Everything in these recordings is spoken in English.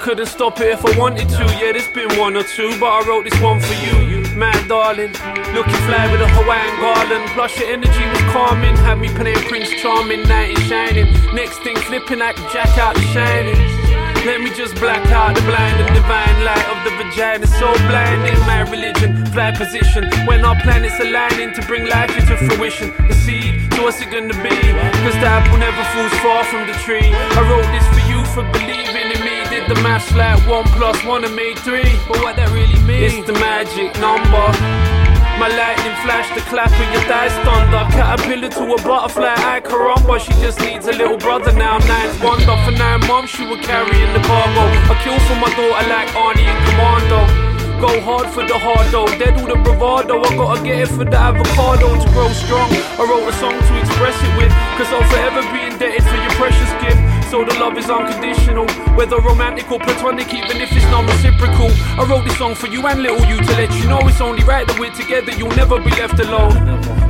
Couldn't stop it if I wanted to. Yeah, there's been one or two, but I wrote this one for you. You mad darling, looking fly with a Hawaiian garland. Plus your energy was calming, had me playing Prince Charming, night is shining. Next thing flipping like Jack out the shining. Let me just black out the blind and divine light of the vagina. So blinding, my religion, fly position. When our planets aligning to bring life into fruition. The seed, so what's it gonna be? Cause the apple never falls far from the tree. I wrote this for you for believing in me. Did the maths like one plus one and made three. But what that really means? It's the magic number. My lightning flash, the clap of your thighs thunder. Caterpillar to a butterfly, I caramba. She just needs a little brother now. Ninth wonder for nine months, she was carrying the cargo. I kill for my daughter like Arnie and Commando. Go hard for the hard though, dead all the bravado. I gotta get it for the avocado to grow strong. I wrote a song to express it with, cause I'll forever be indebted for your precious gift. So the love is unconditional, whether romantic or platonic, even if it's non reciprocal. I wrote this song for you and little you to let you know it's only right that we're together, you'll never be left alone.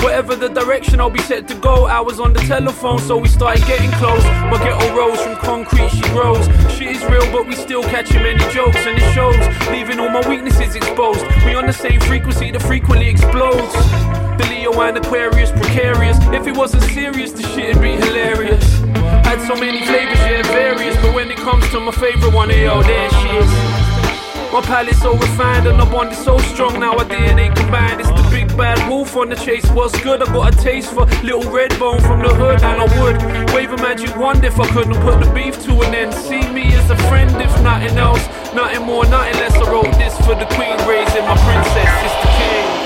Whatever the direction I'll be set to go, I was on the telephone, so we started getting close. My ghetto rose from concrete, she grows. Shit is real, but we still catching many jokes, and it shows, leaving all my weaknesses exposed. We on the same frequency that frequently explodes. The Leo and Aquarius, precarious. If it wasn't serious, the shit'd be hilarious. Had so many flavors, yeah, various. But when it comes to my favorite one, yo, there she is. My palate's so refined and the bond is so strong now our DNA combined. It's the big bad wolf on the chase. What's good? I got a taste for little red bone from the hood, and I would wave a magic wand if I couldn't put the beef to an end. See me as a friend, if nothing else, nothing more, nothing less. I wrote this for the queen, raising my princess. It's the king.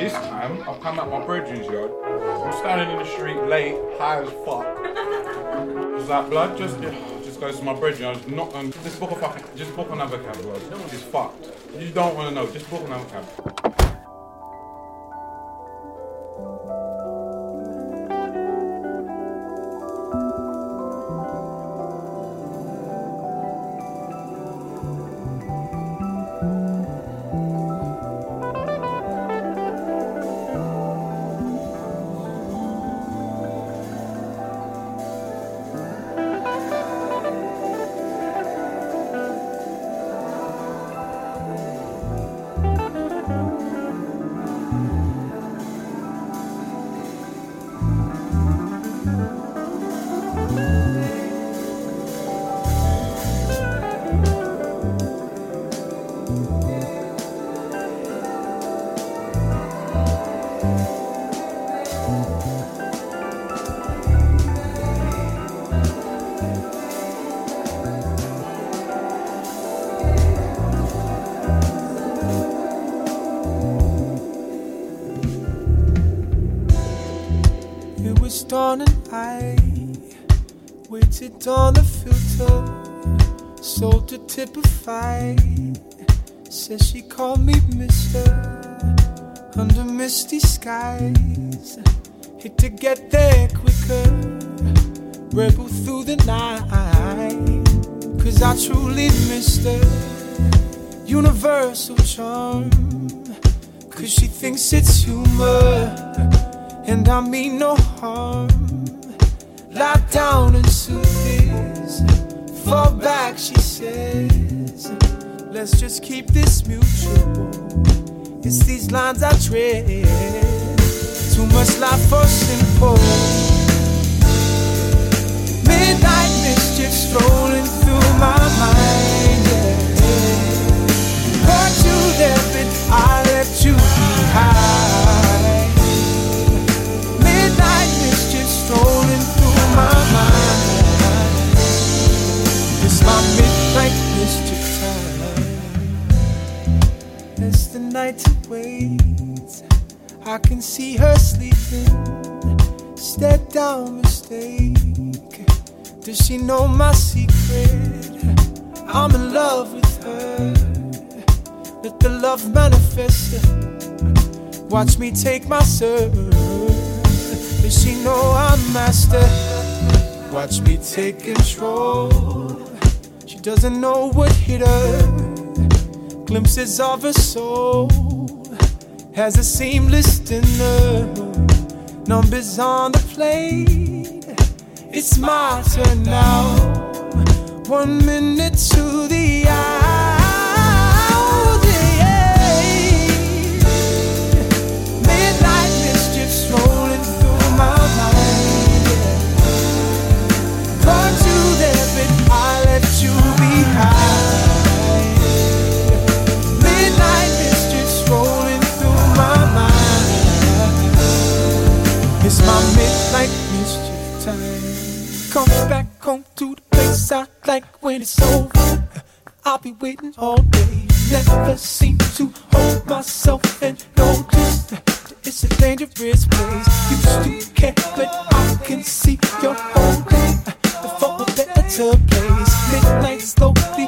This time, I've come at my brethren's yard. I'm standing in the street late, high as fuck. It's like blood, just just goes to my brethren. I was not um, just book a fucking, just book another cab, bro. It's fucked. You don't want to know, just book another cab. Waited on the filter, sold to typify. Says she called me Mister under misty skies. Hit to get there quicker, rebel through the night. Cause I truly missed her universal charm. Cause she thinks it's humor and I mean no harm. Lie down and soothe Fall back, she says. Let's just keep this mutual. It's these lines I tread. Too much life for simple. Midnight mischief strolling through my mind. Yeah. Caught you there, but I left you behind. I can see her sleeping. Step down mistake. Does she know my secret? I'm in love with her. Let the love manifest. Watch me take my serve. Does she know I'm master? Watch me take control. She doesn't know what hit her. Glimpses of her soul has a seamless dinner. Numbers on the plate. It's my turn now. One minute to the hour. When it's over. I'll be waiting all day. Never seem to hold myself and just that it's a dangerous place. Used to care, but I can see you're holding for a better place. Midnight slowly